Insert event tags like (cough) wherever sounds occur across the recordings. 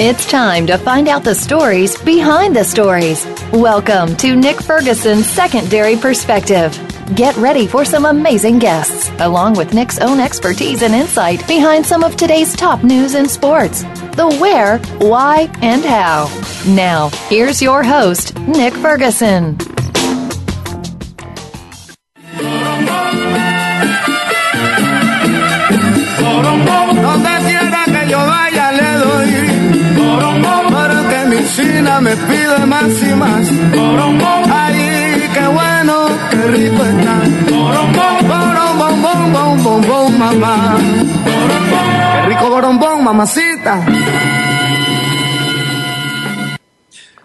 It's time to find out the stories behind the stories. Welcome to Nick Ferguson's Secondary Perspective. Get ready for some amazing guests, along with Nick's own expertise and insight behind some of today's top news in sports. The where, why, and how. Now, here's your host, Nick Ferguson. Me pide más y más. Ay, qué bueno, qué rico está. Borombón, bom, mamá. Qué rico borombón, mamacita.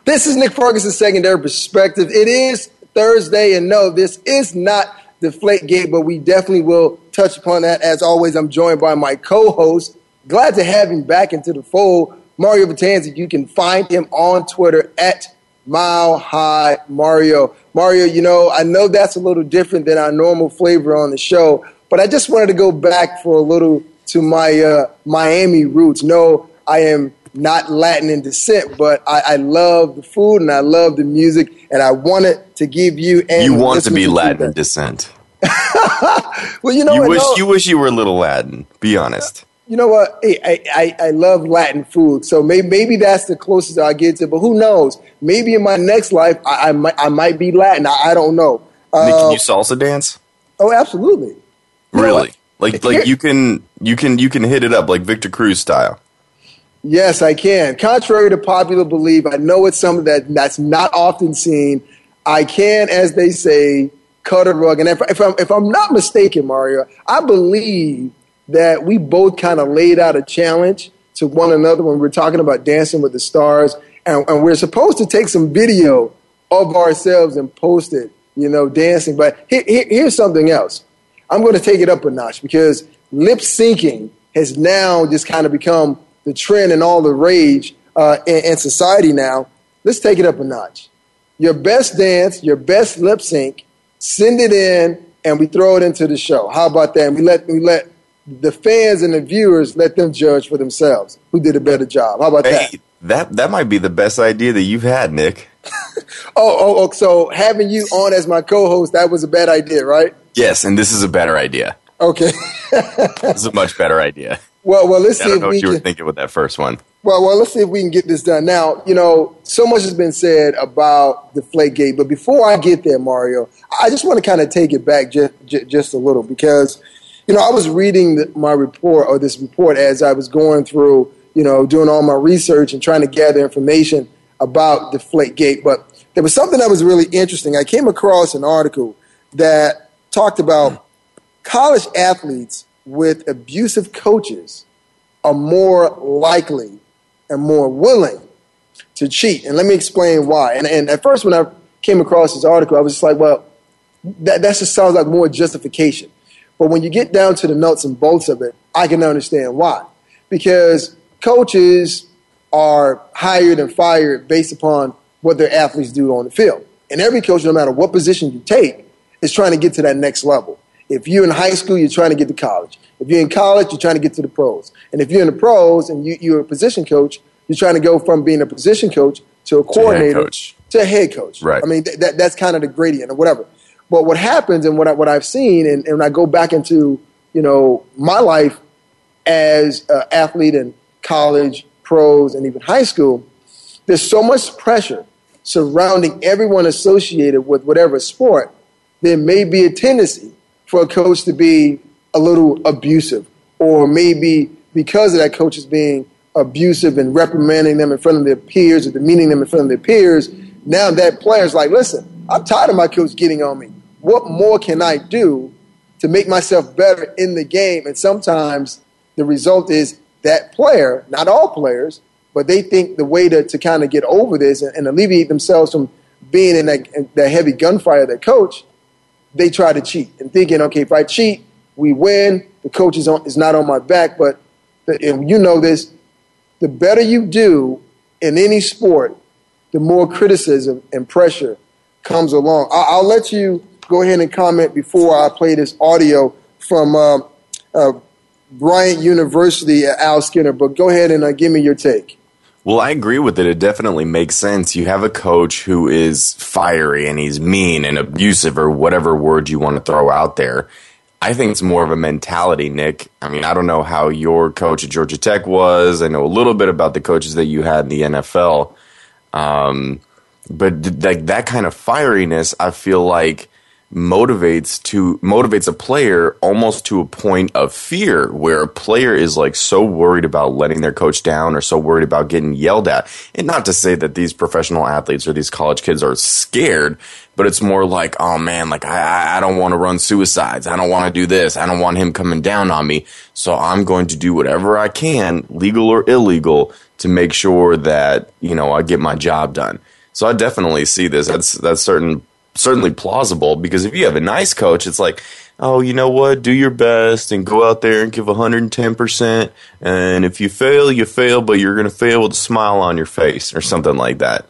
This is Nick Ferguson's secondary perspective. It is Thursday, and no, this is not Deflate Gate, but we definitely will touch upon that. As always, I'm joined by my co-host. Glad to have him back into the fold, Mario Batanzi. You can find him on Twitter at Mile High Mario. Mario, you know, I know that's a little different than our normal flavor on the show, but I just wanted to go back for a little to my uh, Miami roots. No, I am not Latin in descent, but I, I, love the food and I love the music, and I wanted to give you and you want to be Latin in descent. (laughs) well, you know, you wish no, you wish you were a little Latin. Be honest. You know what? Hey, I, I, I love Latin food, so maybe maybe that's the closest I get to. But who knows? Maybe in my next life, I, I might I might be Latin. I, I don't know. Nick, can Uh, you salsa dance? oh, absolutely. You know Really? Like like you can you can you can hit it up like Victor Cruz style. Yes, I can. Contrary to popular belief, I know it's something that that's not often seen. I can, as they say, cut a rug. And if, if I'm if I'm not mistaken, Mario, I believe that we both kind of laid out a challenge to one another when we were talking about Dancing with the Stars, and, and we're supposed to take some video of ourselves and post it, you know, dancing. But here, here, here's something else. I'm going to take it up a notch because lip syncing has now just kind of become the trend and all the rage uh, in, in society now. Let's take it up a notch. Your best dance, your best lip sync, send it in, and we throw it into the show. How about that? And we let we let the fans and the viewers let them judge for themselves who did a better job. How about that? Hey, that that might be the best idea that you've had, Nick. (laughs) Oh, oh, oh, so having you on as my co-host, that was a bad idea, right? Yes, and this is a better idea. Okay. (laughs) This is a much better idea. well, well, let's I see don't if know we what you were can. thinking with that first one. Well, well, let's see if we can get this done. Now, you know, so much has been said about the Gate, but before I get there, Mario, I just want to kind of take it back just, just a little because, you know, I was reading the, my report or this report as I was going through, you know, doing all my research and trying to gather information about the Gate. But there was something that was really interesting. I came across an article that talked about college athletes with abusive coaches are more likely and more willing to cheat. And let me explain why. And, and at first, when I came across this article, I was just like, well, that, that just sounds like more justification. But when you get down to the nuts and bolts of it, I can understand why. Because coaches are hired and fired based upon what their athletes do on the field. And every coach, no matter what position you take, is trying to get to that next level. If you're in high school, you're trying to get to college. If you're in college, you're trying to get to the pros. And if you're in the pros and you, you're a position coach, you're trying to go from being a position coach to a coordinator coach. to a head coach. Right. I mean, th- that, that's kind of the gradient or whatever. But what happens and what, I, what I've seen, and, and when I go back into, you know, my life as an athlete in college, pros, and even high school, there's so much pressure surrounding everyone associated with whatever sport, there may be a tendency for a coach to be a little abusive, or maybe because of that coach is being abusive and reprimanding them in front of their peers or demeaning them in front of their peers, now that player's like, listen, I'm tired of my coach getting on me. What more can I do to make myself better in the game? And sometimes the result is that player, not all players, but they think the way to, to kind of get over this and, and alleviate themselves from being in that, in that heavy gunfire their coach, they try to cheat and thinking, okay, if I cheat, we win. The coach is, on, is not on my back. But the, and you know this, the better you do in any sport, the more criticism and pressure comes along. I, I'll let you go ahead and comment before I play this audio from uh, uh, Bryant University, Al Skinner. But go ahead and uh, give me your take. Well, I agree with it. It definitely makes sense. You have a coach who is fiery and he's mean and abusive or whatever word you want to throw out there. I think it's more of a mentality, Nick. I mean, I don't know how your coach at Georgia Tech was. I know a little bit about the coaches that you had in the NFL. Um, but like that kind of fieriness, I feel like motivates to motivates a player almost to a point of fear where a player is like so worried about letting their coach down or so worried about getting yelled at. And not to say that these professional athletes or these college kids are scared but it's more like oh man like i i don't want to run suicides. I don't want to do this. I don't want him coming down on me. So i'm going to do whatever i can legal or illegal to make sure that you know i get my job done. So i definitely see this. That's that's certain certainly plausible because if you have a nice coach, it's like, oh, you know what, do your best and go out there and give 110%. And if you fail, you fail, but you're going to fail with a smile on your face or something like that.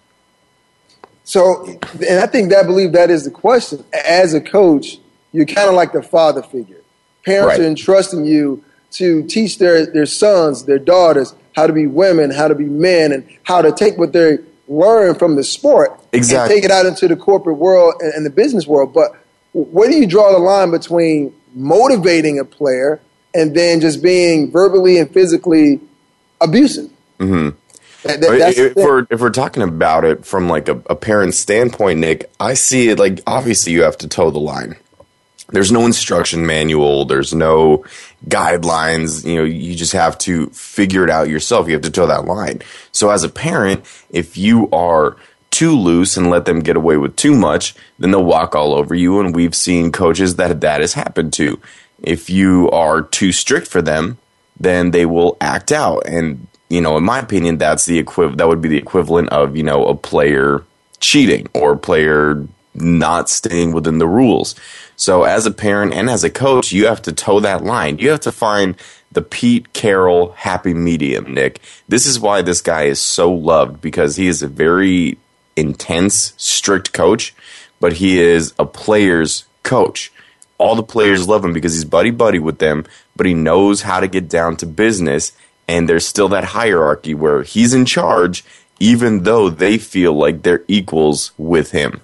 So, and I think that I believe that is the question. As a coach, you're kind of like the father figure. Parents right. are entrusting you to teach their, their sons, their daughters, how to be women, how to be men, and how to take what they learn from the sport exactly. and take it out into the corporate world and, and the business world. But where do you draw the line between motivating a player and then just being verbally and physically abusive? Mm-hmm. That, that, if, we're, if we're talking about it from like a, a parent's standpoint, Nick, I see it like obviously you have to toe the line. There's no instruction manual. There's no guidelines. You know, you just have to figure it out yourself. You have to toe that line. So as a parent, if you are too loose and let them get away with too much, then they'll walk all over you. And we've seen coaches that that has happened to. If you are too strict for them, then they will act out. And you know, in my opinion, that's the equiv- That would be the equivalent of you know a player cheating or a player not staying within the rules. So as a parent and as a coach, you have to toe that line. You have to find the Pete Carroll happy medium, Nick. This is why this guy is so loved because he is a very intense, strict coach, but he is a player's coach. All the players love him because he's buddy buddy with them, but he knows how to get down to business. And there's still that hierarchy where he's in charge, even though they feel like they're equals with him.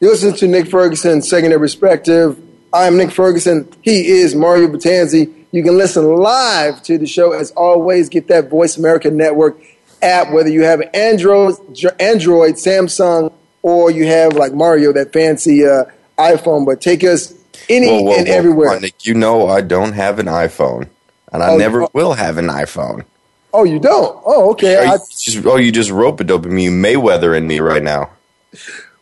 You listen to Nick Ferguson, Secondary Perspective. I'm Nick Ferguson. He is Mario Batanzi. You can listen live to the show as always. Get that Voice America Network app, whether you have Android, Android, Samsung, or you have like Mario that fancy uh, iPhone. But take us any whoa, whoa, and whoa, everywhere. Nick, you know I don't have an iPhone, and I oh, never oh, will have an iPhone. Oh, you don't? Oh, okay. I, just, oh, you just rope a dope me, Mayweather in me right now.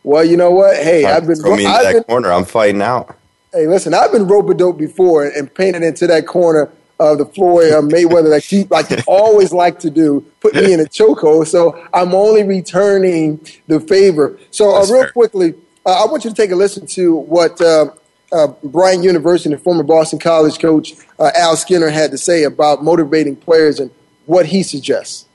Well, you know what? Hey, I've been throw me into I've that been, corner. I'm fighting out. Hey, listen, I've been rope dope before and painted into that corner of the Floyd uh, Mayweather that you like you (laughs) always like to do, put me in a chokehold. So I'm only returning the favor. So uh, real fair. quickly, uh, I want you to take a listen to what uh, uh Bryant University, the former Boston College coach uh, Al Skinner, had to say about motivating players and what he suggests.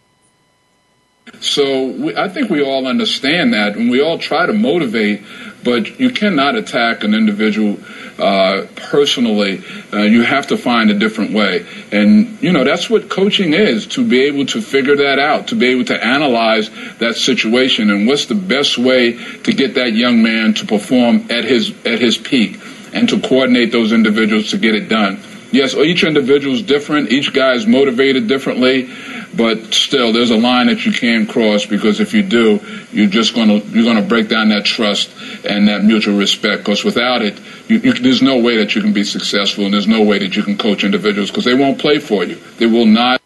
So we, I think we all understand that, and we all try to motivate, but you cannot attack an individual uh, personally. Uh, you have to find a different way. And, you know, that's what coaching is to be able to figure that out, to be able to analyze that situation and what's the best way to get that young man to perform at his, at his peak and to coordinate those individuals to get it done. Yes, each individual is different. Each guy is motivated differently. But still, there's a line that you can't cross because if you do, you're just gonna you're gonna break down that trust and that mutual respect. Because without it, you, you, there's no way that you can be successful, and there's no way that you can coach individuals because they won't play for you. They will not.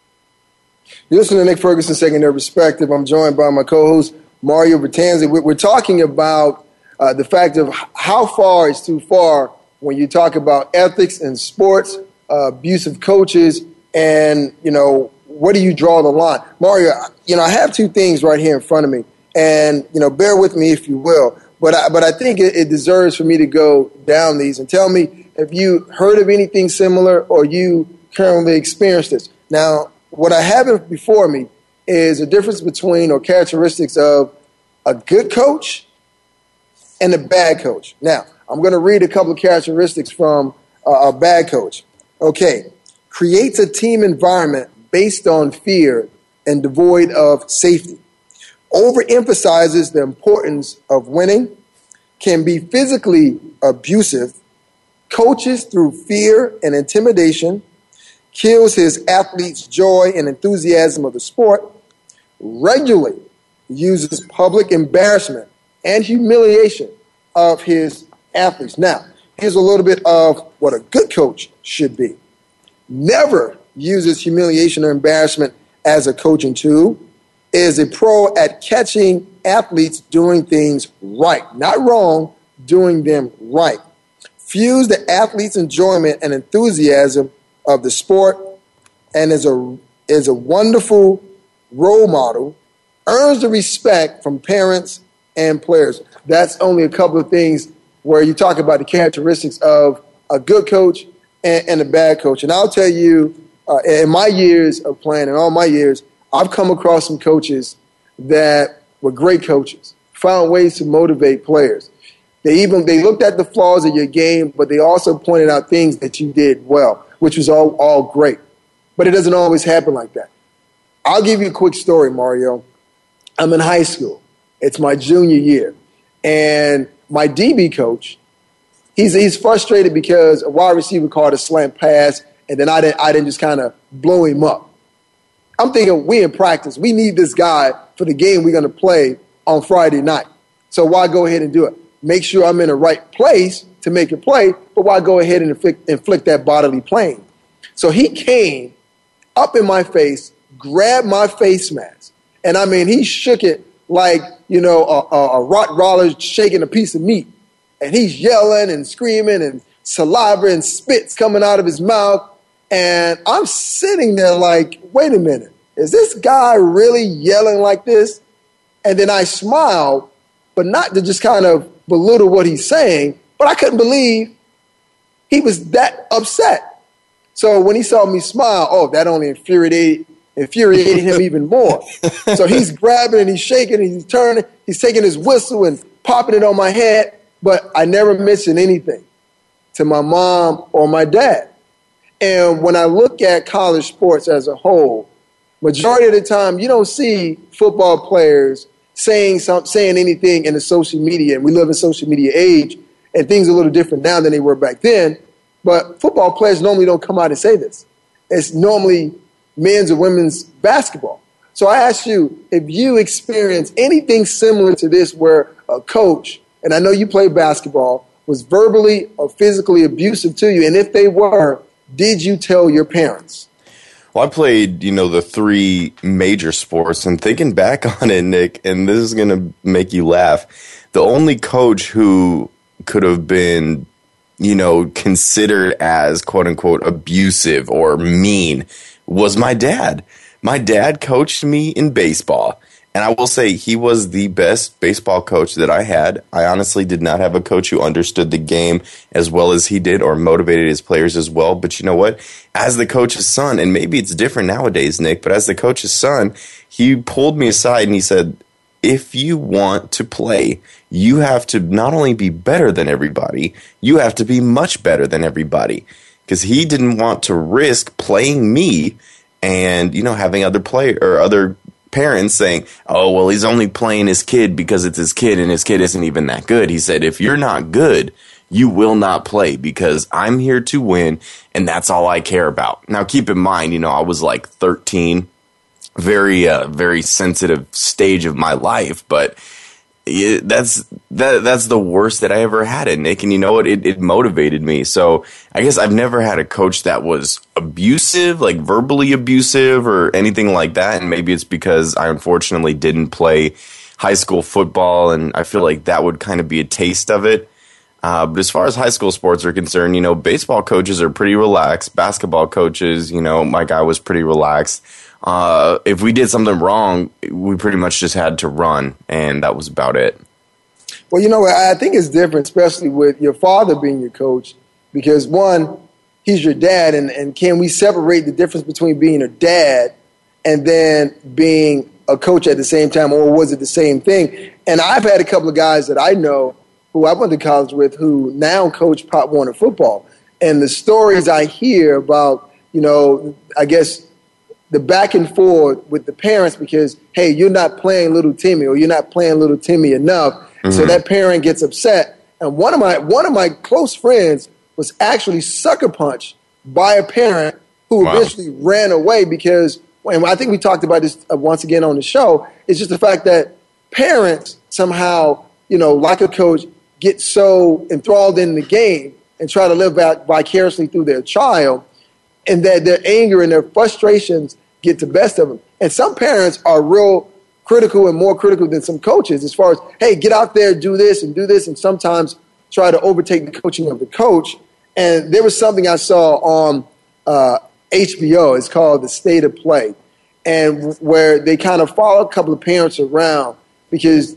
You listen to Nick Ferguson, Secondary Perspective. I'm joined by my co-host Mario Bertanzi. We're talking about uh, the fact of how far is too far when you talk about ethics in sports, uh, abusive coaches, and you know where do you draw the line? Mario, you know, I have two things right here in front of me, and you know, bear with me if you will. But I, but I think it, it deserves for me to go down these and tell me if you heard of anything similar or you currently experienced this. Now, what I have before me is a difference between or characteristics of a good coach and a bad coach. Now, I'm going to read a couple of characteristics from a bad coach. Okay, creates a team environment based on fear and devoid of safety. Overemphasizes the importance of winning, can be physically abusive, coaches through fear and intimidation, kills his athletes' joy and enthusiasm of the sport, regularly uses public embarrassment and humiliation of his athletes. Now, here's a little bit of what a good coach should be. Never uses humiliation or embarrassment as a coaching tool. Is a pro at catching athletes doing things right, not wrong, doing them right. Fuse the athlete's enjoyment and enthusiasm of the sport and is a is a wonderful role model, earns the respect from parents and players. That's only a couple of things where you talk about the characteristics of a good coach and, and a bad coach. And I'll tell you, uh, in my years of playing, in all my years, I've come across some coaches that were great coaches, found ways to motivate players. They even they looked at the flaws of your game, but they also pointed out things that you did well, which was all, all great. But it doesn't always happen like that. I'll give you a quick story, Mario. I'm in high school. It's my junior year. And my DB coach, he's, he's frustrated because a wide receiver called a slant pass, and then I didn't, I didn't just kind of blow him up. I'm thinking, we in practice. We need this guy for the game we're going to play on Friday night. So why go ahead and do it? Make sure I'm in the right place to make a play, but why go ahead and inflict, inflict that bodily pain? So he came up in my face, grabbed my face mask, and I mean, he shook it like, you know, a, a, a Rottweiler shaking a piece of meat. And he's yelling and screaming and saliva and spits coming out of his mouth. And I'm sitting there like, wait a minute, is this guy really yelling like this? And then I smile, but not to just kind of belittle what he's saying, but I couldn't believe he was that upset. So when he saw me smile, oh, that only infuriated infuriated him even more. So (laughs) he's grabbing and he's shaking and he's turning, he's taking his whistle and popping it on my head, but I never mention anything to my mom or my dad. And when I look at college sports as a whole, majority of the time you don't see football players saying some, saying anything in the social media. And we live in social media age, and things are a little different now than they were back then. But football players normally don't come out and say this. It's normally men's or women's basketball. So I ask you if you experience anything similar to this where a coach, and I know you play basketball, was verbally or physically abusive to you, and if they were, did you tell your parents? Well, I played, you know, the three major sports, and thinking back (laughs) on it, Nick, and this is going to make you laugh. The only coach who could have been, you know, considered as quote unquote abusive or mean was my dad. My dad coached me in baseball. And I will say he was the best baseball coach that I had. I honestly did not have a coach who understood the game as well as he did or motivated his players as well. But you know what? As the coach's son, and maybe it's different nowadays, Nick, but as the coach's son, he pulled me aside and he said, if you want to play, you have to not only be better than everybody, you have to be much better than everybody because he didn't want to risk playing me and you know having other play or other parents saying, "Oh, well, he's only playing his kid because it's his kid and his kid isn't even that good." He said, "If you're not good, you will not play because I'm here to win and that's all I care about." Now, keep in mind, you know, I was like 13, very uh, very sensitive stage of my life, but that's that that's the worst that I ever had it, Nick. And you know what? It, it motivated me. So I guess I've never had a coach that was abusive, like verbally abusive or anything like that. And maybe it's because I unfortunately didn't play high school football, and I feel like that would kind of be a taste of it. Uh, but as far as high school sports are concerned, you know, baseball coaches are pretty relaxed. Basketball coaches, you know, my guy was pretty relaxed uh, if we did something wrong, we pretty much just had to run, and that was about it. Well, you know, I think it's different, especially with your father being your coach, because one, he's your dad, and, and can we separate the difference between being a dad and then being a coach at the same time, or was it the same thing? And I've had a couple of guys that I know who I went to college with who now coach Pop Warner football. And the stories I hear about, you know, I guess the back and forth with the parents because hey, you're not playing little Timmy or you're not playing little Timmy enough. Mm-hmm. So that parent gets upset. And one of my one of my close friends was actually sucker punched by a parent who wow. eventually ran away because and I think we talked about this uh, once again on the show. It's just the fact that parents somehow, you know, like a coach, get so enthralled in the game and try to live out vicariously through their child, and that their anger and their frustrations get the best of them. And some parents are real critical and more critical than some coaches as far as, hey, get out there, do this and do this, and sometimes try to overtake the coaching of the coach. And there was something I saw on uh, HBO. It's called The State of Play, and where they kind of follow a couple of parents around because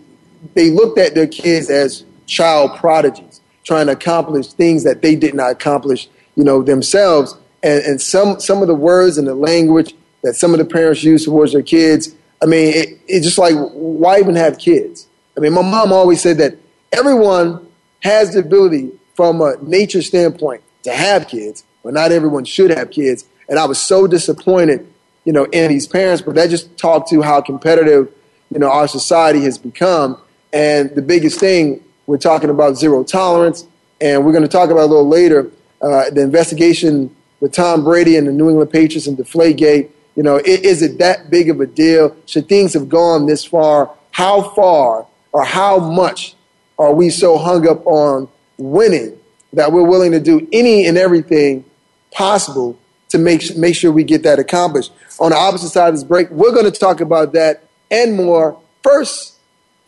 they looked at their kids as child prodigies, trying to accomplish things that they did not accomplish, you know, themselves. And, and some some of the words and the language that some of the parents use towards their kids, I mean, it, it's just like, why even have kids? I mean, my mom always said that everyone has the ability from a nature standpoint to have kids, but not everyone should have kids. And I was so disappointed, you know, in these parents. But that just talked to how competitive, you know, our society has become. And the biggest thing we're talking about zero tolerance, and we're going to talk about a little later uh, the investigation with Tom Brady and the New England Patriots and Deflategate. You know, is it that big of a deal? Should things have gone this far? How far or how much are we so hung up on winning that we're willing to do any and everything possible to make, make sure we get that accomplished. On the opposite side of this break, we're going to talk about that and more. First,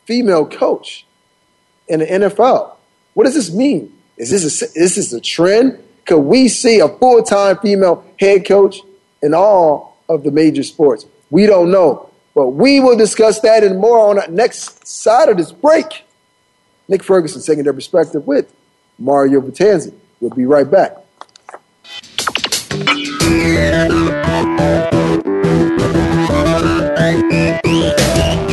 female coach in the NFL. What does this mean? Is this a, is this a trend? Could we see a full time female head coach in all of the major sports? We don't know. But we will discuss that and more on the next side of this break. Nick Ferguson, secondary perspective with Mario Vitanzi. We'll be right back. (laughs)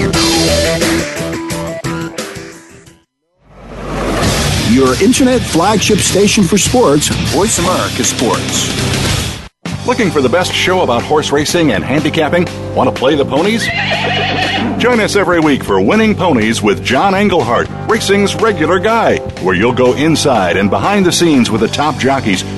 Your internet flagship station for sports, Voice America Sports. Looking for the best show about horse racing and handicapping? Want to play the ponies? Join us every week for Winning Ponies with John Englehart, racing's regular guy, where you'll go inside and behind the scenes with the top jockeys,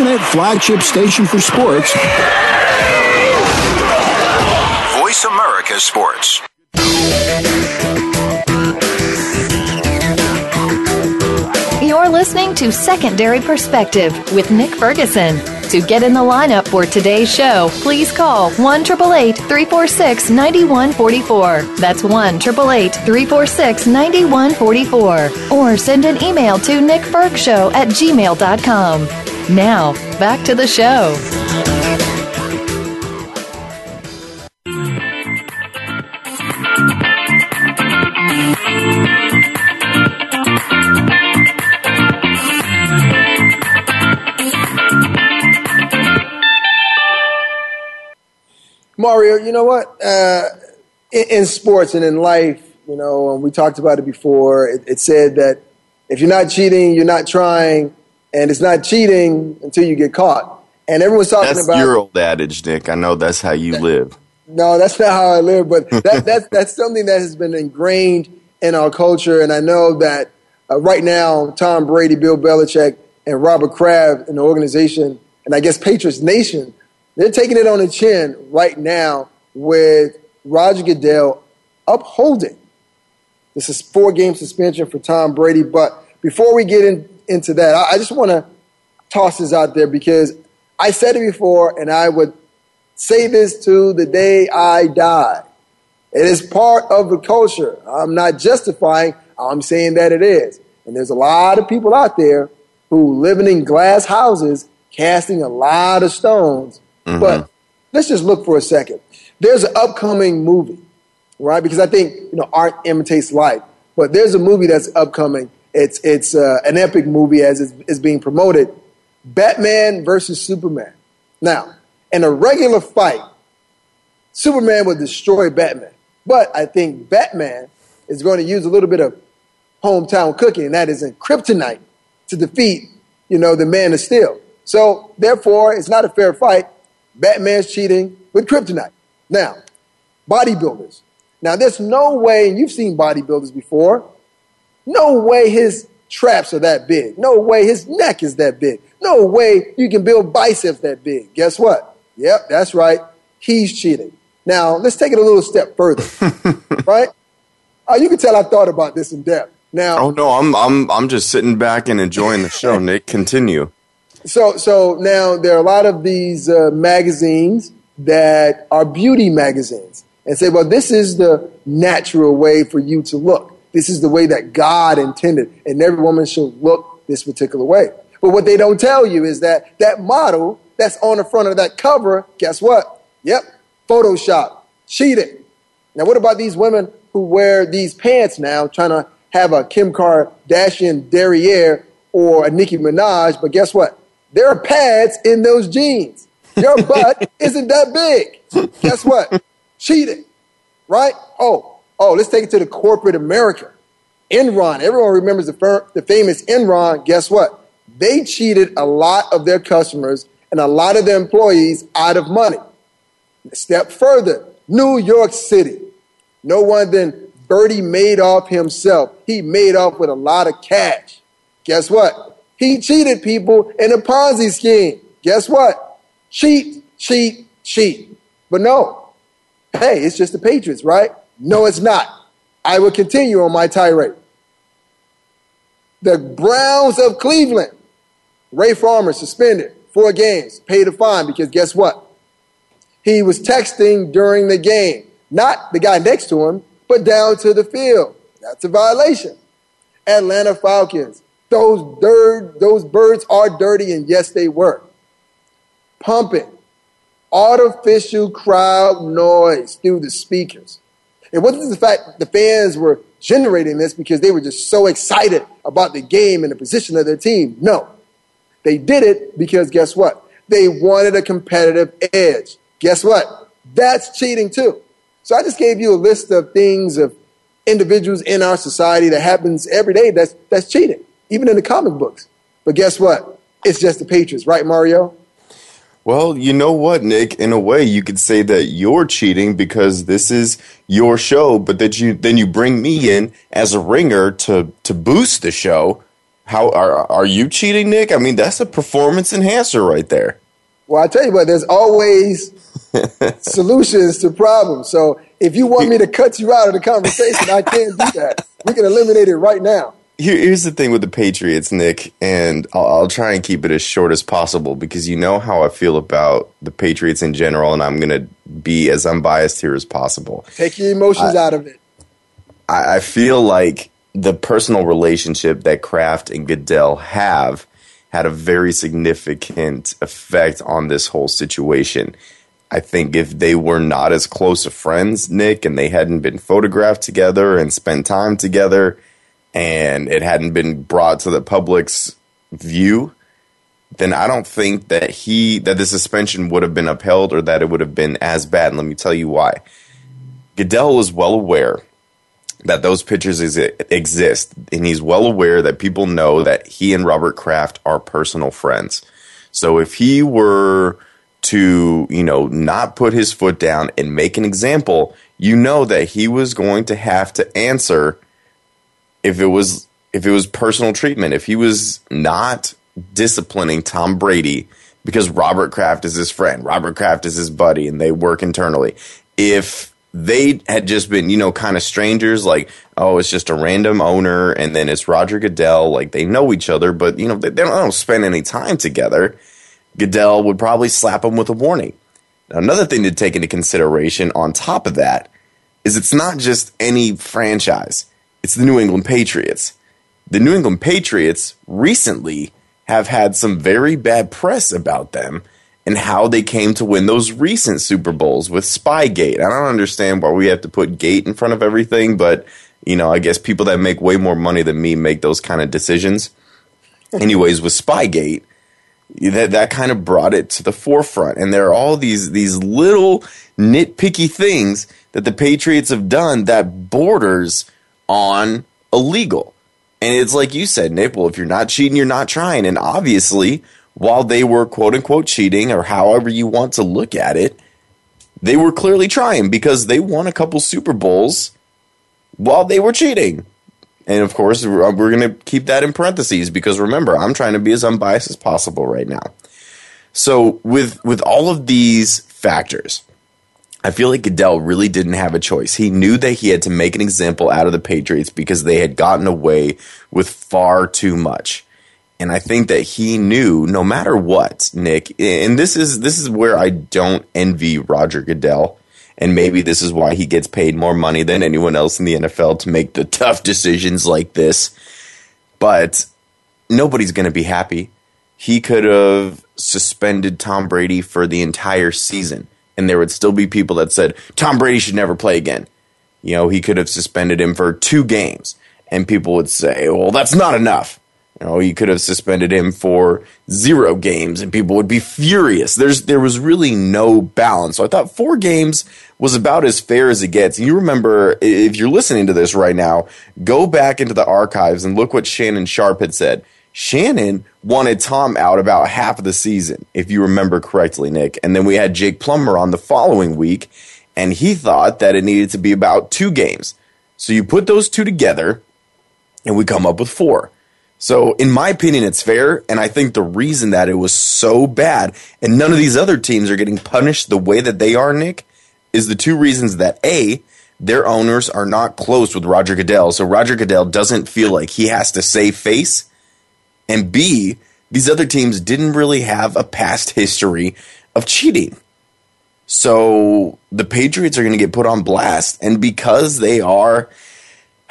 Internet flagship station for sports. Voice America Sports. You're listening to Secondary Perspective with Nick Ferguson. To get in the lineup for today's show, please call 1 346 9144. That's 1 346 9144. Or send an email to nickfergshow at gmail.com. Now, back to the show. Mario, you know what? Uh, in, in, sports and in life, you know, we talked about it before. It, it said that if you're not cheating, you're not trying and it's not cheating until you get caught. And everyone's talking that's about your old adage, Nick. I know that's how you that, live. No, that's not how I live, but that, (laughs) that's that's something that has been ingrained in our culture. And I know that uh, right now, Tom Brady, Bill Belichick, and Robert Kraft in the organization, and I guess Patriots Nation, they're taking it on the chin right now with Roger Goodell upholding This is four game suspension for Tom Brady. But before we get in, into that, I, I just want to toss this out there because I said it before, and I would say this to the day I die. It is part of the culture. I'm not justifying, I'm saying that it is. And there's a lot of people out there who living in glass houses, casting a lot of stones. Mm-hmm. But let's just look for a second. There's an upcoming movie, right? Because I think you know art imitates life. But there's a movie that's upcoming. It's it's uh, an epic movie as it's, it's being promoted. Batman versus Superman. Now, in a regular fight, Superman would destroy Batman. But I think Batman is going to use a little bit of hometown cooking, and that is in kryptonite to defeat, you know, the man of steel. So therefore, it's not a fair fight. Batman's cheating with kryptonite. Now, bodybuilders. Now, there's no way, and you've seen bodybuilders before, no way his traps are that big. No way his neck is that big. No way you can build biceps that big. Guess what? Yep, that's right. He's cheating. Now, let's take it a little step further, (laughs) right? Uh, you can tell I thought about this in depth. Now, oh no, I'm I'm I'm just sitting back and enjoying the show. (laughs) Nick, continue. So so now there are a lot of these uh, magazines that are beauty magazines and say, well, this is the natural way for you to look. This is the way that God intended, and every woman should look this particular way. But what they don't tell you is that that model that's on the front of that cover, guess what? Yep, Photoshop, cheating. Now, what about these women who wear these pants now, trying to have a Kim Kardashian derriere or a Nicki Minaj, but guess what? There are pads in those jeans. Your butt (laughs) isn't that big. Guess what? Cheating, right? Oh, oh, let's take it to the corporate America. Enron, everyone remembers the, the famous Enron. Guess what? They cheated a lot of their customers and a lot of their employees out of money. Step further, New York City. No one than Bernie Madoff himself. He made off with a lot of cash. Guess what? He cheated people in a Ponzi scheme. Guess what? Cheat, cheat, cheat. But no. Hey, it's just the Patriots, right? No, it's not. I will continue on my tirade. The Browns of Cleveland. Ray Farmer suspended four games, paid a fine because guess what? He was texting during the game. Not the guy next to him, but down to the field. That's a violation. Atlanta Falcons. Those dirt, those birds are dirty, and yes, they were. Pumping artificial crowd noise through the speakers. It wasn't the fact the fans were generating this because they were just so excited about the game and the position of their team. No. They did it because guess what? They wanted a competitive edge. Guess what? That's cheating too. So I just gave you a list of things of individuals in our society that happens every day that's, that's cheating, even in the comic books. But guess what? It's just the Patriots, right, Mario? Well, you know what, Nick? In a way, you could say that you're cheating because this is your show, but that you then you bring me in as a ringer to to boost the show. How are are you cheating, Nick? I mean, that's a performance enhancer right there. Well, I tell you what, there's always (laughs) solutions to problems. So if you want me to cut you out of the conversation, I can't do that. We can eliminate it right now. Here, here's the thing with the Patriots, Nick, and I'll, I'll, try and keep it as short as possible because you know how I feel about the Patriots in general, and I'm going to be as unbiased here as possible. Take your emotions I, out of it. I, I feel like the personal relationship that Kraft and Goodell have had a very significant effect on this whole situation. I think if they were not as close of friends, Nick, and they hadn't been photographed together and spent time together, and it hadn't been brought to the public's view, then I don't think that he that the suspension would have been upheld or that it would have been as bad. And let me tell you why. Goodell is well aware that those pictures is, exist, and he's well aware that people know that he and Robert Kraft are personal friends. So if he were to, you know, not put his foot down and make an example, you know that he was going to have to answer if it was if it was personal treatment, if he was not disciplining Tom Brady because Robert Kraft is his friend, Robert Kraft is his buddy, and they work internally. If they had just been, you know, kind of strangers, like, oh, it's just a random owner, and then it's Roger Goodell. Like, they know each other, but, you know, they, they, don't, they don't, spend any time together. Goodell would probably slap him with a warning. Now, another thing to take into consideration on top of that is it's not just any franchise, it's the New England Patriots. The New England Patriots recently have had some very bad press about them and how they came to win those recent Super Bowls with Spygate. I don't understand why we have to put gate in front of everything, but you know, I guess people that make way more money than me make those kind of decisions. (laughs) Anyways, with Spygate, that that kind of brought it to the forefront, and there are all these these little nitpicky things that the Patriots have done that borders on illegal. And it's like you said. Well, if you're not cheating, you're not trying. And obviously, while they were quote unquote cheating, or however you want to look at it, they were clearly trying because they won a couple Super Bowls while they were cheating. And of course, we're uh, going to keep that in parentheses because remember, I'm trying to be as unbiased as possible right now. So with with all of these factors, I feel like Goodell really didn't have a choice. He knew that he had to make an example out of the Patriots because they had gotten away with far too much. And I think that he knew no matter what, Nick, and this is this is where I don't envy Roger Goodell. And maybe this is why he gets paid more money than anyone else in the NFL to make the tough decisions like this. But nobody's going to be happy. He could have suspended Tom Brady for the entire season, and there would still be people that said Tom Brady should never play again. You know, he could have suspended him for two games, and people would say, well, that's not enough. You know, you could have suspended him for zero games and people would be furious. There's there was really no balance. So I thought four games was about as fair as it gets. You remember if you're listening to this right now, go back into the archives and look what Shannon Sharpe had said. Shannon wanted Tom out about half of the season, if you remember correctly, Nick. And then we had Jake Plummer on the following week, and he thought that it needed to be about two games. So you put those two together, and we come up with four. So, in my opinion, it's fair. And I think the reason that it was so bad and none of these other teams are getting punished the way that they are, Nick, is the two reasons that A, their owners are not close with Roger Goodell. So, Roger Goodell doesn't feel like he has to save face. And B, these other teams didn't really have a past history of cheating. So, the Patriots are going to get put on blast. And because they are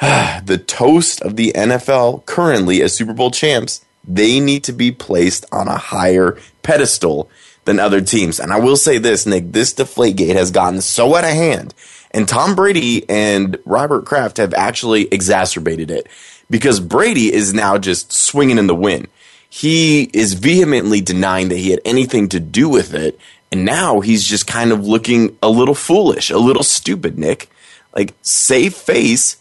(sighs) the toast of the NFL currently as Super Bowl champs, they need to be placed on a higher pedestal than other teams. And I will say this, Nick, this Deflategate has gotten so out of hand. And Tom Brady and Robert Kraft have actually exacerbated it because Brady is now just swinging in the wind. He is vehemently denying that he had anything to do with it. And now he's just kind of looking a little foolish, a little stupid, Nick. Like, save face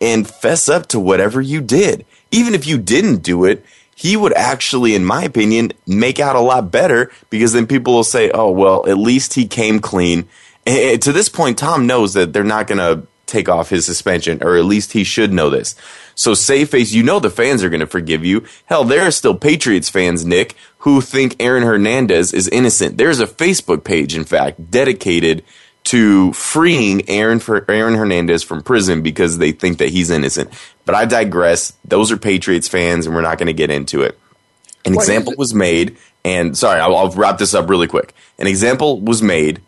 and fess up to whatever you did. Even if you didn't do it, he would actually, in my opinion, make out a lot better because then people will say, oh, well, at least he came clean. And to this point, Tom knows that they're not going to take off his suspension, or at least he should know this. So save face, you know the fans are going to forgive you. Hell, there are still Patriots fans, Nick, who think Aaron Hernandez is innocent. There's a Facebook page, in fact, dedicated to freeing Aaron for Aaron Hernandez from prison because they think that he's innocent. But I digress. Those are Patriots fans, and we're not going to get into it. An example was made, and sorry, I'll, I'll wrap this up really quick. An example was made,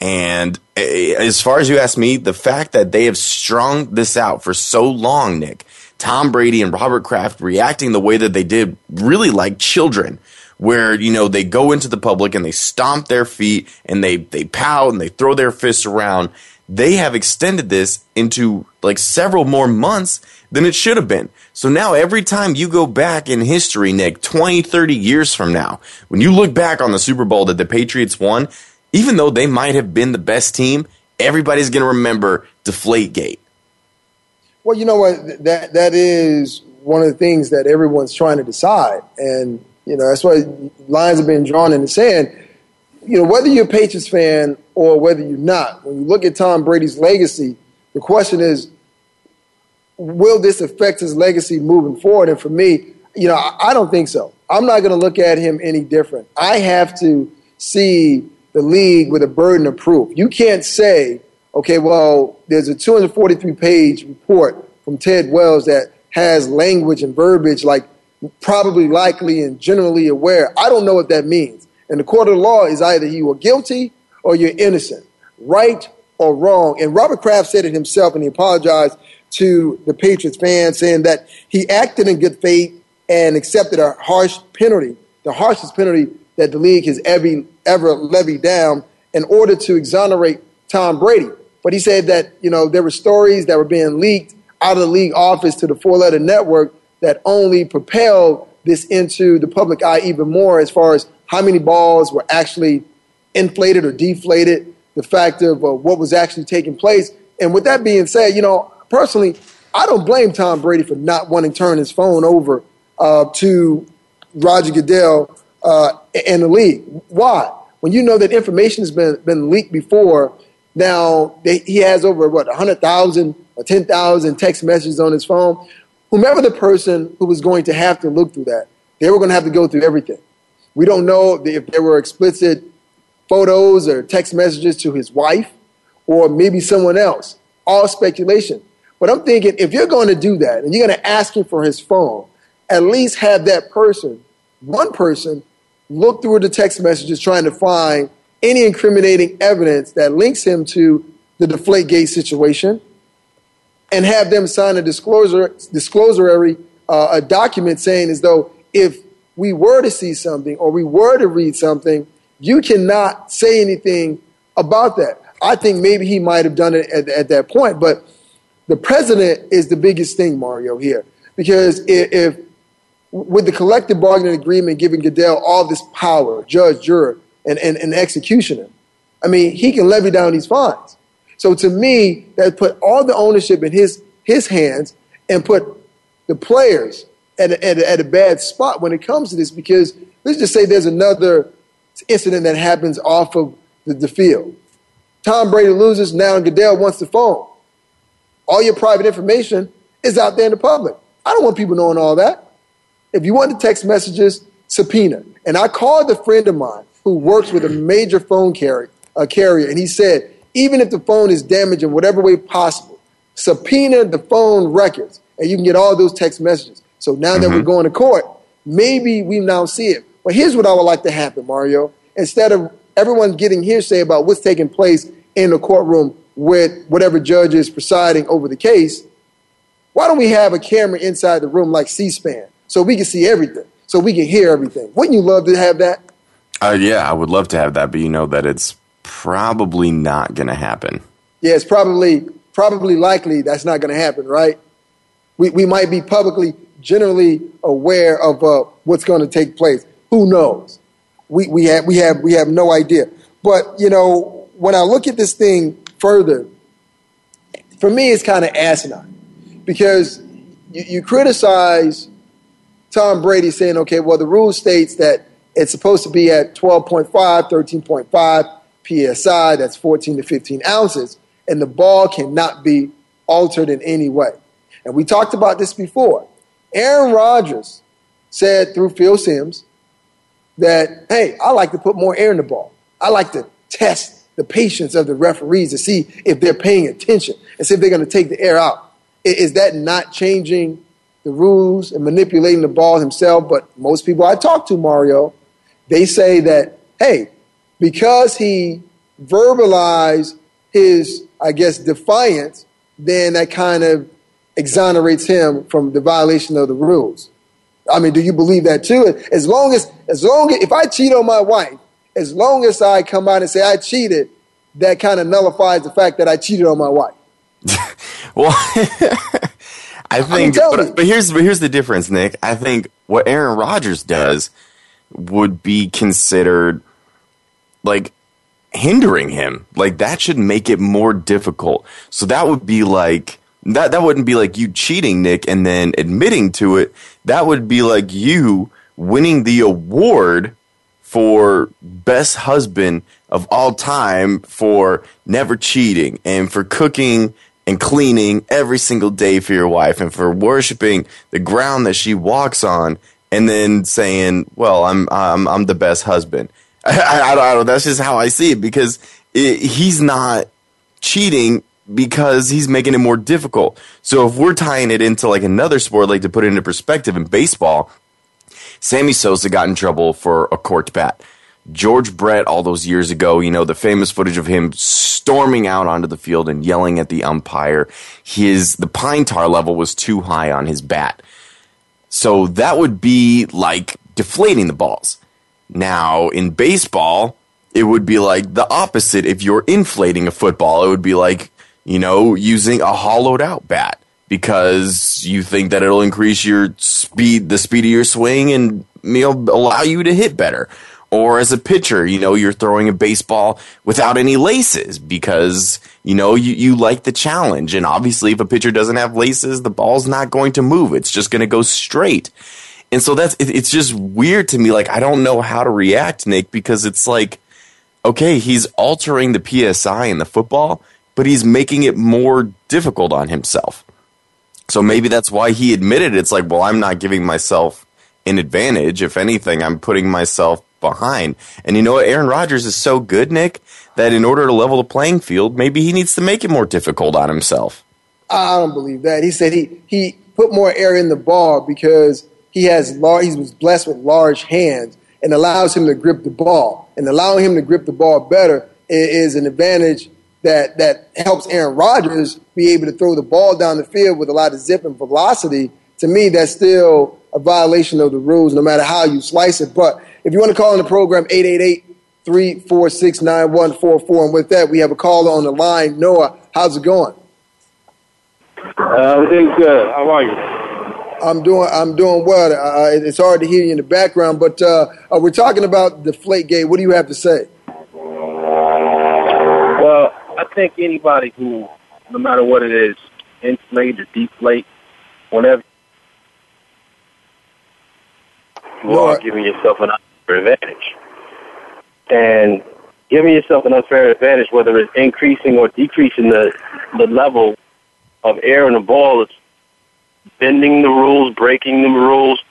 and eh, eh, as far as you ask me, the fact that they have strung this out for so long, Nick, Tom Brady and Robert Kraft reacting the way that they did, really like children where you know they go into the public and they stomp their feet and they they pout and they throw their fists around they have extended this into like several more months than it should have been. So now every time you go back in history, Nick, 20, 30 years from now, when you look back on the Super Bowl that the Patriots won, even though they might have been the best team, everybody's going to remember Deflategate. Well, you know what? That that is one of the things that everyone's trying to decide. And you know, that's why lines have been drawn in the sand. You know, whether you're a Patriots fan or whether you're not, when you look at Tom Brady's legacy, the question is, will this affect his legacy moving forward? And for me, you know, I, I don't think so. I'm not going to look at him any different. I have to see the league with a burden of proof. You can't say, okay, well, there's a 243 page report from Ted Wells that has language and verbiage like probably, likely, and generally aware. I don't know what that means. And the court of law is either you are guilty or you're innocent, right or wrong. And Robert Kraft said it himself, and he apologized to the Patriots fans, saying that he acted in good faith and accepted a harsh penalty, the harshest penalty that the league has ever, ever levied down in order to exonerate Tom Brady. But he said that, you know, there were stories that were being leaked out of the league office to the four letter network that only propelled this into the public eye even more as far as how many balls were actually inflated or deflated, the fact of uh, what was actually taking place. And with that being said, you know, personally, I don't blame Tom Brady for not wanting to turn his phone over uh, to Roger Goodell uh, and the league. Why? When you know that information has been, been leaked before, now they, he has over, what, 100,000 or 10,000 text messages on his phone. Whomever the person who was going to have to look through that, they were going to have to go through everything. We don't know if there were explicit photos or text messages to his wife or maybe someone else. All speculation. But I'm thinking if you're going to do that and you're going to ask him for his phone, at least have that person, one person, look through the text messages trying to find any incriminating evidence that links him to the Deflategate situation and have them sign a disclosure, disclosurary uh, a document saying as though if we were to see something or we were to read something, you cannot say anything about that. I think maybe he might have done it at, at that point, but the president is the biggest thing, Mario, here. Because if, if with the collective bargaining agreement giving Goodell all this power, judge, juror, and, and, and executioner, I mean, he can levy down these fines. So to me, that put all the ownership in his, his hands and put the players at a, at, a, at a bad spot when it comes to this because let's just say there's another incident that happens off of the, the field. Tom Brady loses, now Goodell wants the phone. All your private information is out there in the public. I don't want people knowing all that. If you want the text messages, subpoena. And I called a friend of mine who works with a major phone carrier, a carrier, and he said, even if the phone is damaged in whatever way possible, subpoena the phone records, and you can get all those text messages. So now mm-hmm. that we're mm-hmm. going to court, maybe we now see it. But here's what I would like to happen, Mario. Instead of everyone getting hearsay about what's taking place in the courtroom with whatever judge is presiding over the case, why don't we have a camera inside the room like C-SPAN so we can see everything, so we can hear everything? Wouldn't you love to have that? Uh, yeah, I would love to have that, but you know that it's probably not going to happen. Yeah, it's probably probably likely that's not going to happen, right? We we might be publicly generally aware of uh, what's going to take place. Who knows? We, we, have, we, have, we have no idea. But, you know, when I look at this thing further, for me, it's kind of asinine because you, you criticize Tom Brady saying, okay, well, the rule states that it's supposed to be at 12.5, 13.5 psi, that's 14 to 15 ounces, and the ball cannot be altered in any way. And we talked about this before. Aaron Rodgers said through Phil Simms that, hey, I like to put more air in the ball. I like to test the patience of the referees to see if they're paying attention and see if they're going to take the air out. Is that not changing the rules and manipulating the ball himself? But most people I talk to, Mario, they say that, hey, because he verbalized his, I guess, defiance, then that kind of exonerates him from the violation of the rules. I mean, do you believe that too? As long as, as long as, if I cheat on my wife, as long as I come out and say I cheated, that kind of nullifies the fact that I cheated on my wife. (laughs) well, (laughs) I think, but, but, here's but here's the difference, Nick. I think what Aaron Rodgers does would be considered like hindering him. Like that should make it more difficult. So that would be like that that wouldn't be like you cheating, Nick, and then admitting to it. That would be like you winning the award for best husband of all time for never cheating and for cooking and cleaning every single day for your wife and for worshiping the ground that she walks on and then saying, "Well, I'm I'm I'm the best husband." (laughs) I, I, I don't, I don't. That's just how I see it because it, he's not cheating because he's making it more difficult. So if we're tying it into like another sport, like to put it into perspective in baseball, Sammy Sosa got in trouble for a corked bat. George Brett, all those years ago, you know, the famous footage of him storming out onto the field and yelling at the umpire. His, the pine tar level was too high on his bat. So that would be like deflating the balls. Now, in baseball, it would be like the opposite. If you're inflating a football, it would be like, you know, using a hollowed out bat because you think that it'll increase your speed, the speed of your swing and, you know, allow you to hit better. Or as a pitcher, you know, you're throwing a baseball without any laces because, you know, you, you like the challenge. And obviously, if a pitcher doesn't have laces, the ball's not going to move. It's just going to go straight. And so that's, it, it's just weird to me. Like, I don't know how to react, Nick, because it's like, okay, he's altering the PSI in the football, but he's making it more difficult on himself. So maybe that's why he admitted it's like, well, I'm not giving myself an advantage. If anything, I'm putting myself behind. And you know what? Aaron Rodgers is so good, Nick, that in order to level the playing field, maybe he needs to make it more difficult on himself. I don't believe that. He said he, he put more air in the ball because he has large, he was blessed with large hands and allows him to grip the ball. And allowing him to grip the ball better is an advantage that that helps Aaron Rodgers be able to throw the ball down the field with a lot of zip and velocity. To me, that's still a violation of the rules, no matter how you slice it. But if you want to call in the program, 888 346 9144. And with that, we have a caller on the line. Noah, how's it going? Uh, everything's good. How are you? I'm doing. I'm doing well. Uh, it's hard to hear you in the background, but uh, uh, we're talking about the Deflategate. What do you have to say? Well, I think anybody who, no matter what it is, inflate or deflate, whenever you no, are giving yourself an advantage. And giving yourself an unfair advantage, whether it's increasing or decreasing the, the level of air in the ball, is bending the rules, breaking the rules,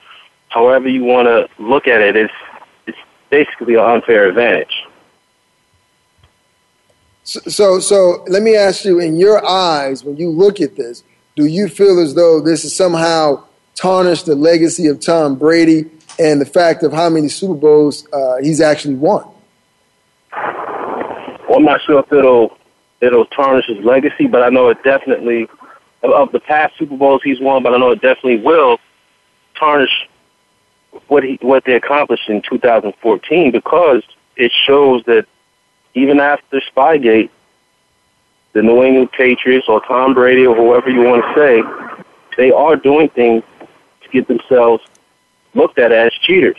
however you want to look at it, it's, it's basically an unfair advantage. So, so let me ask you: in your eyes, when you look at this, do you feel as though this is somehow tarnished the legacy of Tom Brady and the fact of how many Super Bowls uh, he's actually won? Well, I'm not sure if it'll it'll tarnish his legacy, but I know it definitely of the past Super Bowls he's won. But I know it definitely will tarnish what he what they accomplished in 2014 because it shows that even after Spygate, the New England Patriots or Tom Brady or whoever you want to say, they are doing things to get themselves looked at as cheaters.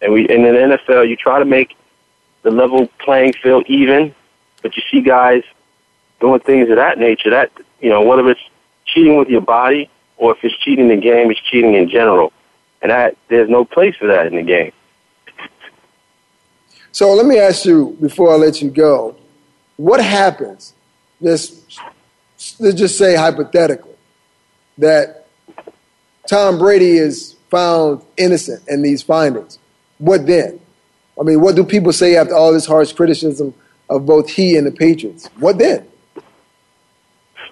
And we in the NFL, you try to make the level playing field even, but you see guys doing things of that nature. That you know, whether it's cheating with your body or if it's cheating in the game, it's cheating in general, and that there's no place for that in the game. So let me ask you before I let you go, what happens? Let's just say hypothetically that Tom Brady is found innocent in these findings. What then? I mean, what do people say after all this harsh criticism of both he and the Patriots? What then?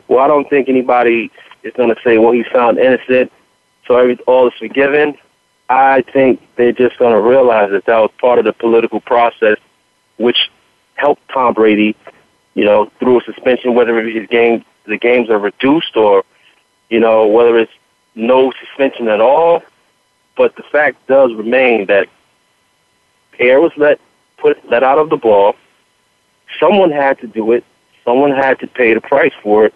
Well, I don't think anybody is going to say, well, he's found innocent, so all is forgiven. I think they're just going to realize that that was part of the political process, which helped Tom Brady, you know, through a suspension, whether his game the games are reduced or, you know, whether it's no suspension at all. But the fact does remain that air was let put let out of the ball. Someone had to do it. Someone had to pay the price for it.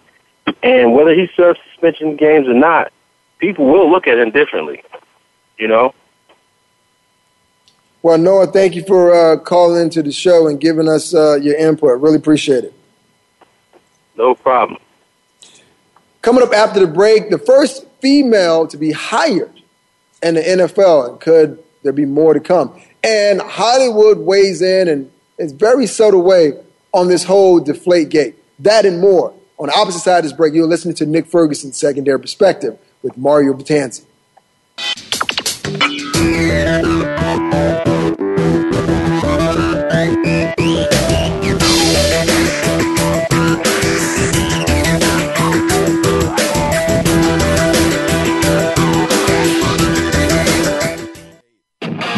And whether he serves suspension games or not, people will look at him differently you know? Well, Noah, thank you for uh, calling into the show and giving us uh, your input. Really appreciate it. No problem. Coming up after the break, the first female to be hired in the NFL, and could there be more to come? And Hollywood weighs in in a very subtle way on this whole deflate gate. That and more. On the opposite side of this break, you're listening to Nick Ferguson's Secondary Perspective with Mario Batanzi.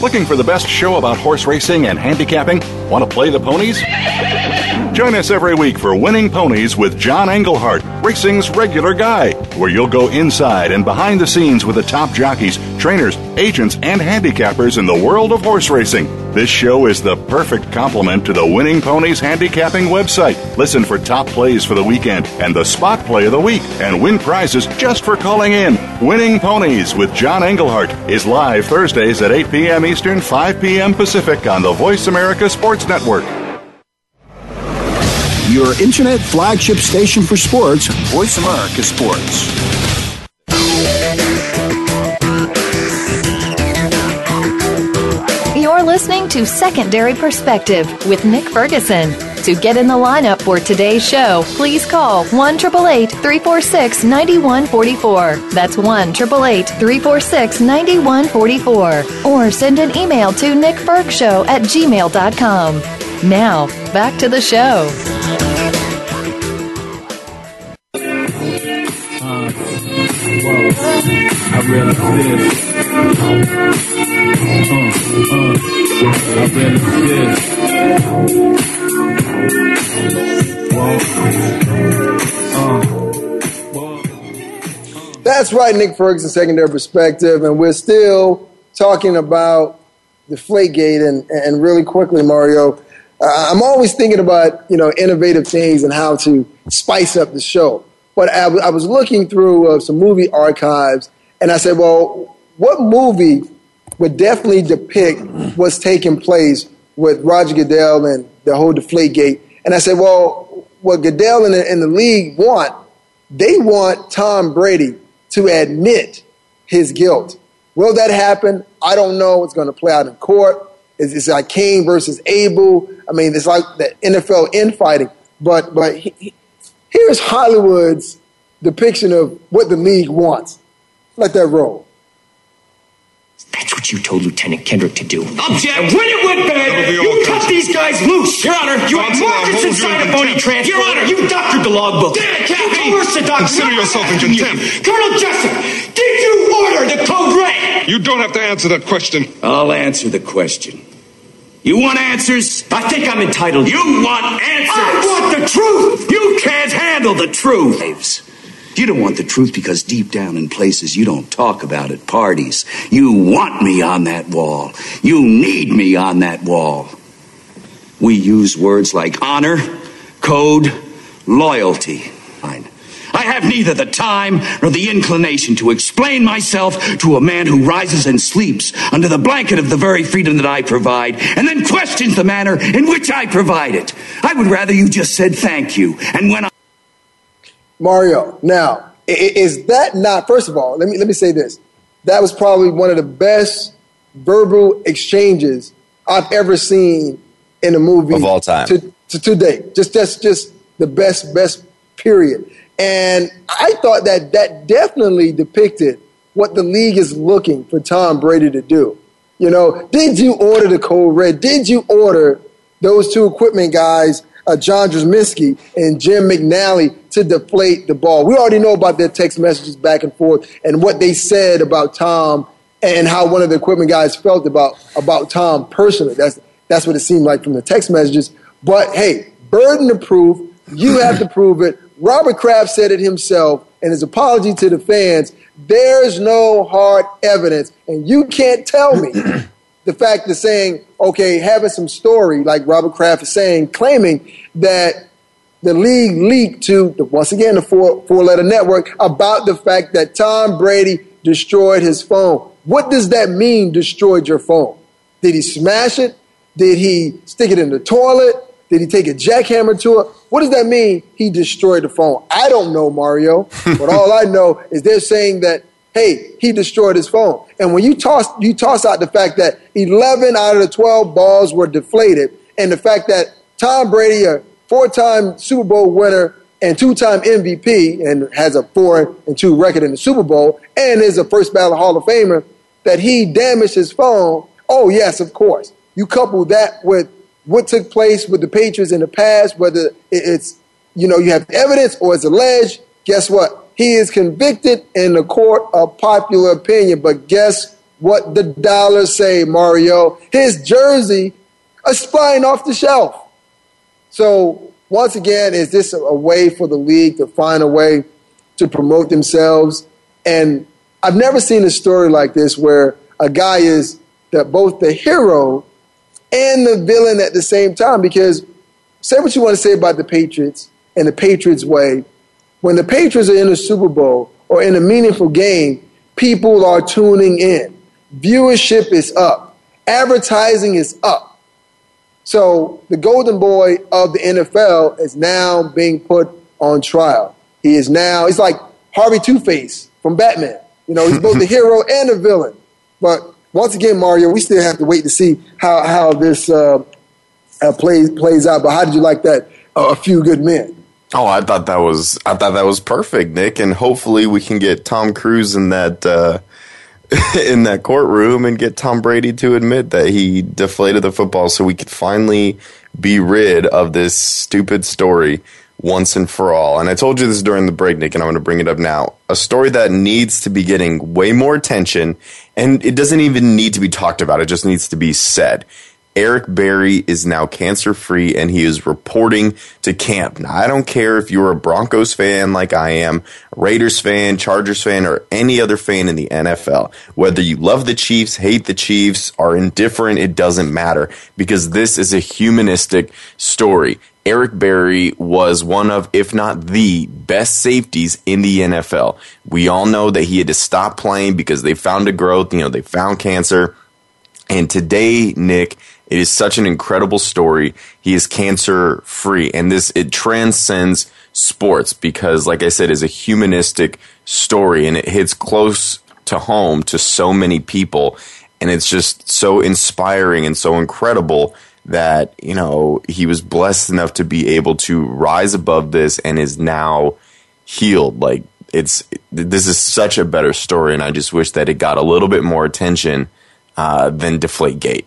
Looking for the best show about horse racing and handicapping? Want to play the ponies? Join us every week for Winning Ponies with John Englehart, racing's regular guy, where you'll go inside and behind the scenes with the top jockeys, trainers, agents, and handicappers in the world of horse racing. This show is the perfect complement to the Winning Ponies handicapping website. Listen for top plays for the weekend and the spot play of the week and win prizes just for calling in. Winning Ponies with John Englehart is live Thursdays at 8 p.m. Eastern, 5 p.m. Pacific on the Voice America Sports Network. Your internet flagship station for sports, Voice America Sports. You're listening to Secondary Perspective with Nick Ferguson. To get in the lineup for today's show, please call 1 346 9144. That's 1 346 9144. Or send an email to nickfergshow at gmail.com. Now, back to the show. I realize Uh, uh, I realize That's right, Nick Ferguson, secondary perspective, and we're still talking about the Deflategate, and, and really quickly, Mario, uh, I'm always thinking about you know innovative things and how to spice up the show. But I, w- I was looking through uh, some movie archives, and I said, well, what movie would definitely depict what's taking place with Roger Goodell and the whole Deflategate? And I said, well, what Goodell and the, and the league want, they want Tom Brady to admit his guilt. Will that happen? I don't know. It's going to play out in court. It's, it's like Cain versus Abel. I mean, it's like the NFL infighting. But but he, he, here's Hollywood's depiction of what the league wants. Let that roll. That's what you told Lieutenant Kendrick to do. Object! And when it went bad, you cut these guys loose! Your Honor, you had Marcus inside a phony transfer! Your Honor, you doctored the logbook! Damn it, Captain! You coerced the doctor! Consider yourself in contempt! Colonel Jessup, did you order the code red? You don't have to answer that question. I'll answer the question. You want answers? I think I'm entitled. You want answers? I want the truth! You can't handle the truth! You don't want the truth because deep down in places you don't talk about at parties, you want me on that wall. You need me on that wall. We use words like honor, code, loyalty. Fine. I have neither the time nor the inclination to explain myself to a man who rises and sleeps under the blanket of the very freedom that I provide and then questions the manner in which I provide it. I would rather you just said thank you. And when I Mario, now, is that not, first of all, let me, let me say this. That was probably one of the best verbal exchanges I've ever seen in a movie of all time to, to, to date. Just, just, just the best, best period. And I thought that that definitely depicted what the league is looking for Tom Brady to do. You know, did you order the code red? Did you order those two equipment guys uh, John Draminsky and Jim McNally to deflate the ball. We already know about their text messages back and forth and what they said about Tom and how one of the equipment guys felt about about Tom personally. That's that's what it seemed like from the text messages. But hey, burden of proof. You have to prove it. Robert Kraft said it himself in his apology to the fans. There's no hard evidence, and you can't tell me the fact of saying, okay, having some story, like Robert Kraft is saying, claiming that the league leaked to the, once again the four four letter network about the fact that Tom Brady destroyed his phone. What does that mean? Destroyed your phone? Did he smash it? Did he stick it in the toilet? Did he take a jackhammer to it? What does that mean? He destroyed the phone. I don't know, Mario. but (laughs) all I know is they're saying that hey, he destroyed his phone. And when you toss you toss out the fact that 11 out of the 12 balls were deflated, and the fact that Tom Brady, a four-time Super Bowl winner and two-time MVP, and has a four and two record in the Super Bowl, and is a first ballot Hall of Famer, that he damaged his phone. Oh yes, of course. You couple that with what took place with the Patriots in the past, whether it's you know you have evidence or it's alleged. Guess what? He is convicted in the court of popular opinion. But guess what the dollars say, Mario? His jersey is flying off the shelf. So once again, is this a way for the league to find a way to promote themselves? And I've never seen a story like this where a guy is that both the hero and the villain at the same time. Because say what you want to say about the Patriots and the Patriots way, when the Patriots are in a Super Bowl or in a meaningful game, people are tuning in. Viewership is up. Advertising is up. So the golden boy of the NFL is now being put on trial. He is now, he's like Harvey Two Face from Batman. You know, he's both the (laughs) hero and the villain. But once again, Mario, we still have to wait to see how, how this uh, uh, plays, plays out. But how did you like that? Uh, a few good men. Oh, I thought that was I thought that was perfect, Nick, and hopefully we can get Tom Cruise in that uh, (laughs) in that courtroom and get Tom Brady to admit that he deflated the football, so we could finally be rid of this stupid story once and for all. And I told you this during the break, Nick, and I'm going to bring it up now. A story that needs to be getting way more attention, and it doesn't even need to be talked about. It just needs to be said. Eric Berry is now cancer free and he is reporting to camp. Now, I don't care if you're a Broncos fan like I am, Raiders fan, Chargers fan, or any other fan in the NFL. Whether you love the Chiefs, hate the Chiefs, are indifferent, it doesn't matter because this is a humanistic story. Eric Berry was one of, if not the best safeties in the NFL. We all know that he had to stop playing because they found a growth, you know, they found cancer. And today, Nick, it is such an incredible story. He is cancer free and this, it transcends sports because like I said, is a humanistic story and it hits close to home to so many people. And it's just so inspiring and so incredible that, you know, he was blessed enough to be able to rise above this and is now healed. Like it's, this is such a better story. And I just wish that it got a little bit more attention, uh, than Deflate Gate.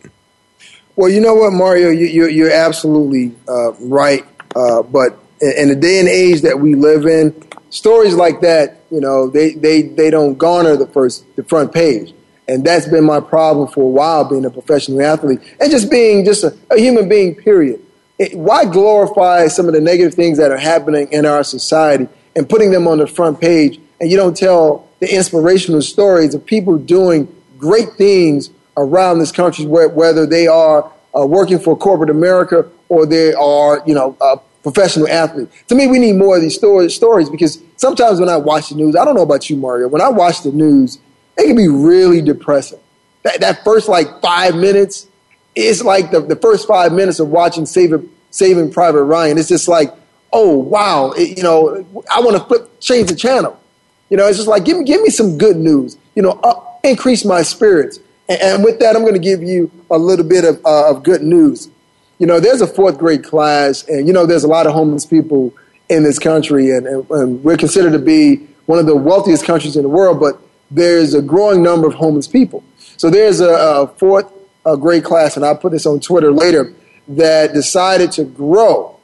Well, you know what, Mario, you, are you're absolutely uh, right. Uh, but in the day and age that we live in, stories like that, you know, they, they, they don't garner the first the front page, and that's been my problem for a while, being a professional athlete and just being just a, a human being. Period. It, why glorify some of the negative things that are happening in our society and putting them on the front page, and you don't tell the inspirational stories of people doing great things around this country, whether they are uh, working for corporate America or they are, you know, professional athlete. To me, we need more of these stories, stories because sometimes when I watch the news, I don't know about you, Mario, when I watch the news, it can be really depressing. That, that first like five minutes, it's like the, the first five minutes of watching Saving, Saving Private Ryan. It's just like, oh, wow, it, you know, I want to flip, change the channel. You know, it's just like, give me, give me some good news, you know, increase my spirits. And with that, I'm going to give you a little bit of, uh, of good news. You know, there's a fourth grade class, and you know, there's a lot of homeless people in this country, and, and, and we're considered to be one of the wealthiest countries in the world, but there's a growing number of homeless people. So there's a, a fourth uh, grade class, and I'll put this on Twitter later, that decided to grow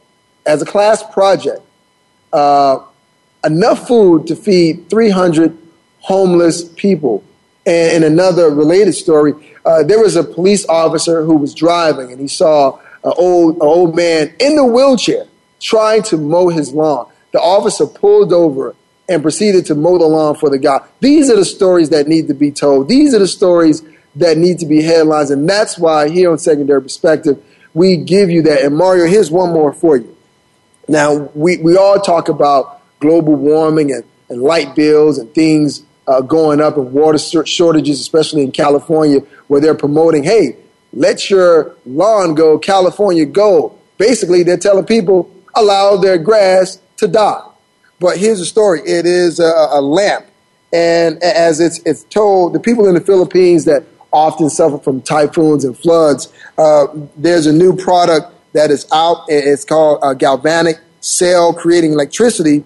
as a class project uh, enough food to feed 300 homeless people and in another related story, uh, there was a police officer who was driving and he saw an old, an old man in the wheelchair trying to mow his lawn. The officer pulled over and proceeded to mow the lawn for the guy. These are the stories that need to be told. These are the stories that need to be headlines. And that's why here on Secondary Perspective, we give you that. And Mario, here's one more for you. Now, we, we all talk about global warming and, and light bills and things uh, going up and water shortages, especially in California, where they're promoting, hey, let your lawn go California go. Basically, they're telling people allow their grass to die. But here's the story: it is a, a lamp, and as it's it's told, the people in the Philippines that often suffer from typhoons and floods. Uh, there's a new product that is out. It's called a galvanic cell creating electricity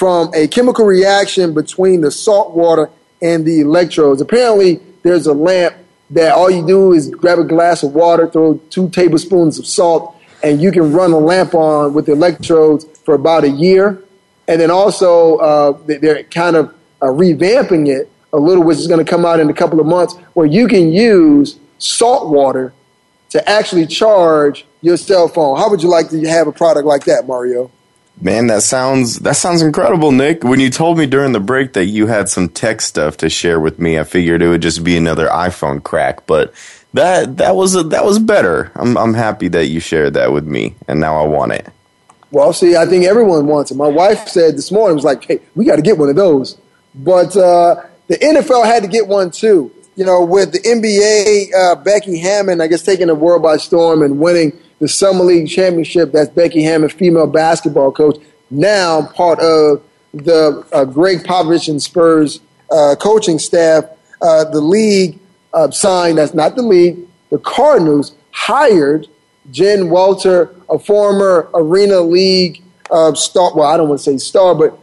from a chemical reaction between the salt water and the electrodes. Apparently, there's a lamp that all you do is grab a glass of water, throw two tablespoons of salt, and you can run a lamp on with the electrodes for about a year. And then also, uh, they're kind of uh, revamping it a little, which is going to come out in a couple of months, where you can use salt water to actually charge your cell phone. How would you like to have a product like that, Mario? Man, that sounds that sounds incredible, Nick. When you told me during the break that you had some tech stuff to share with me, I figured it would just be another iPhone crack, but that that was a, that was better. I'm I'm happy that you shared that with me, and now I want it. Well, see, I think everyone wants it. My wife said this morning was like, "Hey, we got to get one of those," but uh, the NFL had to get one too. You know, with the NBA, uh, Becky Hammond, I guess, taking the world by storm and winning the Summer League Championship. That's Becky Hammon, female basketball coach, now part of the uh, Gregg Popovich and Spurs uh, coaching staff. Uh, the league uh, signed, that's not the league, the Cardinals hired Jen Walter, a former Arena League uh, star. Well, I don't want to say star, but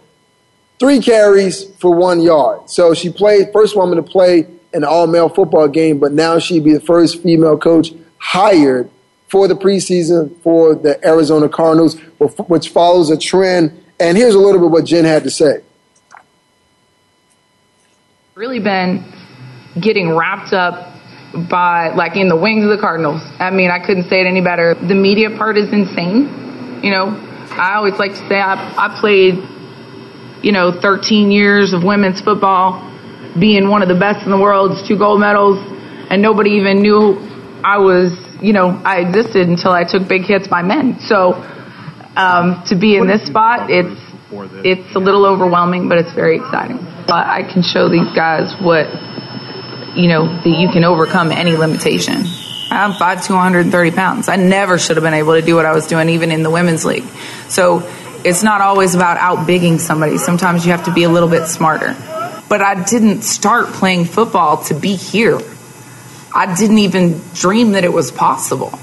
three carries for one yard. So she played, first woman to play an all male football game, but now she'd be the first female coach hired for the preseason for the Arizona Cardinals, which follows a trend. And here's a little bit what Jen had to say. Really been getting wrapped up by like in the wings of the Cardinals. I mean, I couldn't say it any better. The media part is insane. You know, I always like to say I, I played, you know, 13 years of women's football, being one of the best in the world, two gold medals, and nobody even knew I was you know, I existed until I took big hits by men. So um, to be in this spot, it's it's a little overwhelming, but it's very exciting. But I can show these guys what you know that you can overcome any limitation. I'm 5'2", 230 pounds. I never should have been able to do what I was doing, even in the women's league. So it's not always about outbigging somebody. Sometimes you have to be a little bit smarter. But I didn't start playing football to be here. I didn't even dream that it was possible.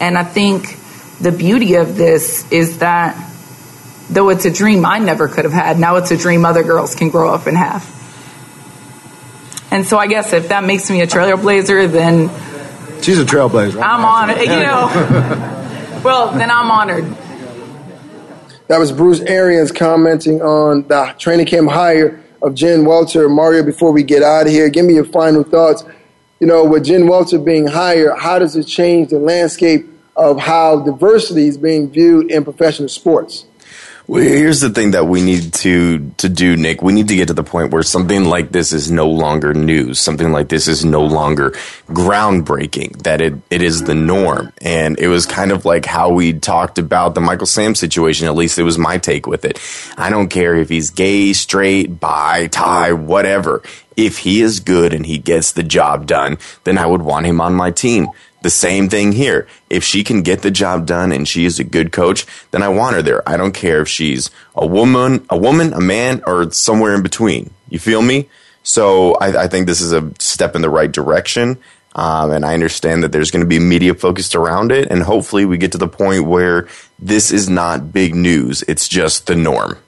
And I think the beauty of this is that though it's a dream I never could have had, now it's a dream other girls can grow up and have. And so I guess if that makes me a trailblazer, then she's a trailblazer. I'm honored. You know, (laughs) well, then I'm honored. That was Bruce Arians commenting on the training camp hire of Jen Welter. Mario, before we get out of here, give me your final thoughts you know, with Jen Welter being hired, how does it change the landscape of how diversity is being viewed in professional sports? Well, here's the thing that we need to to do, Nick. We need to get to the point where something like this is no longer news. Something like this is no longer groundbreaking. That it it is the norm. And it was kind of like how we talked about the Michael Sam situation. At least it was my take with it. I don't care if he's gay, straight, bi, tie, whatever. If he is good and he gets the job done, then I would want him on my team. The same thing here. If she can get the job done and she is a good coach, then I want her there. I don't care if she's a woman, a woman, a man, or somewhere in between. You feel me? So I, I think this is a step in the right direction. Um, and I understand that there's going to be media focused around it. And hopefully we get to the point where this is not big news. It's just the norm.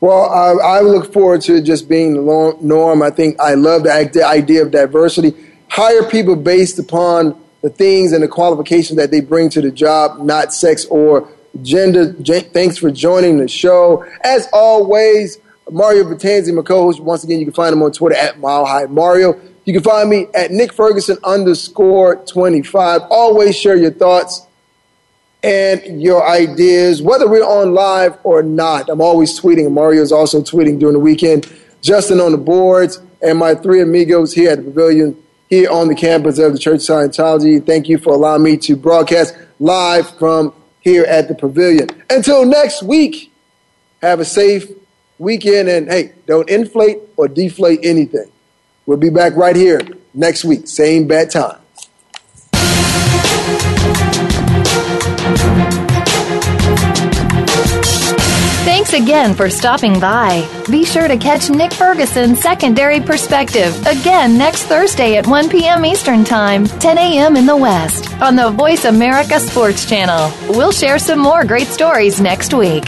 Well, I, I look forward to it just being the norm. I think I love the idea of diversity. Hire people based upon the things and the qualifications that they bring to the job, not sex or gender. Thanks for joining the show. As always, Mario Vitanzi, my co-host. Once again, you can find him on Twitter at Mile Mario. You can find me at Nick Ferguson underscore 25. Always share your thoughts and your ideas, whether we're on live or not. I'm always tweeting. Mario's also tweeting during the weekend. Justin on the boards and my three amigos here at the pavilion here on the campus of the Church of Scientology. Thank you for allowing me to broadcast live from here at the Pavilion. Until next week, have a safe weekend and hey, don't inflate or deflate anything. We'll be back right here next week, same bad time. Thanks again for stopping by. Be sure to catch Nick Ferguson's Secondary Perspective again next Thursday at 1 p.m. Eastern Time, 10 a.m. in the West, on the Voice America Sports Channel. We'll share some more great stories next week.